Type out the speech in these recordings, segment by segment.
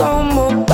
on.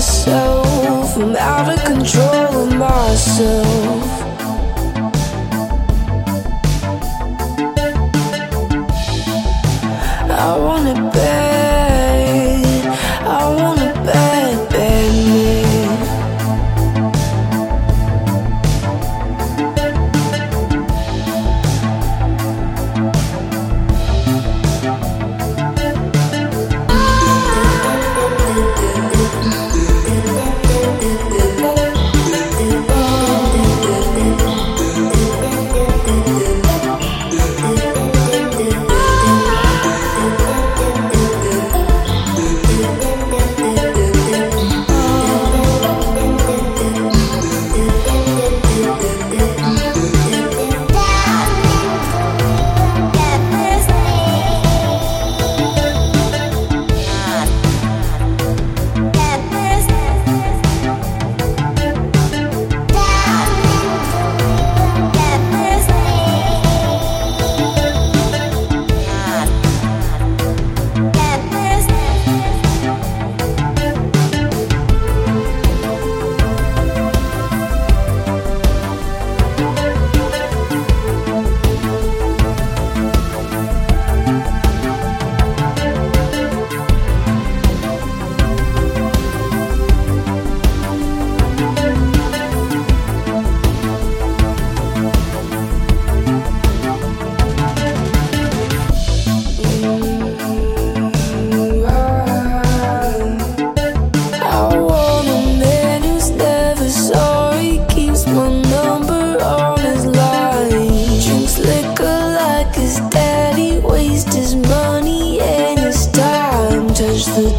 myself. I'm out of control of myself. I want it back.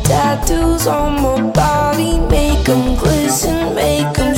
Tattoos on my body make them glisten, make them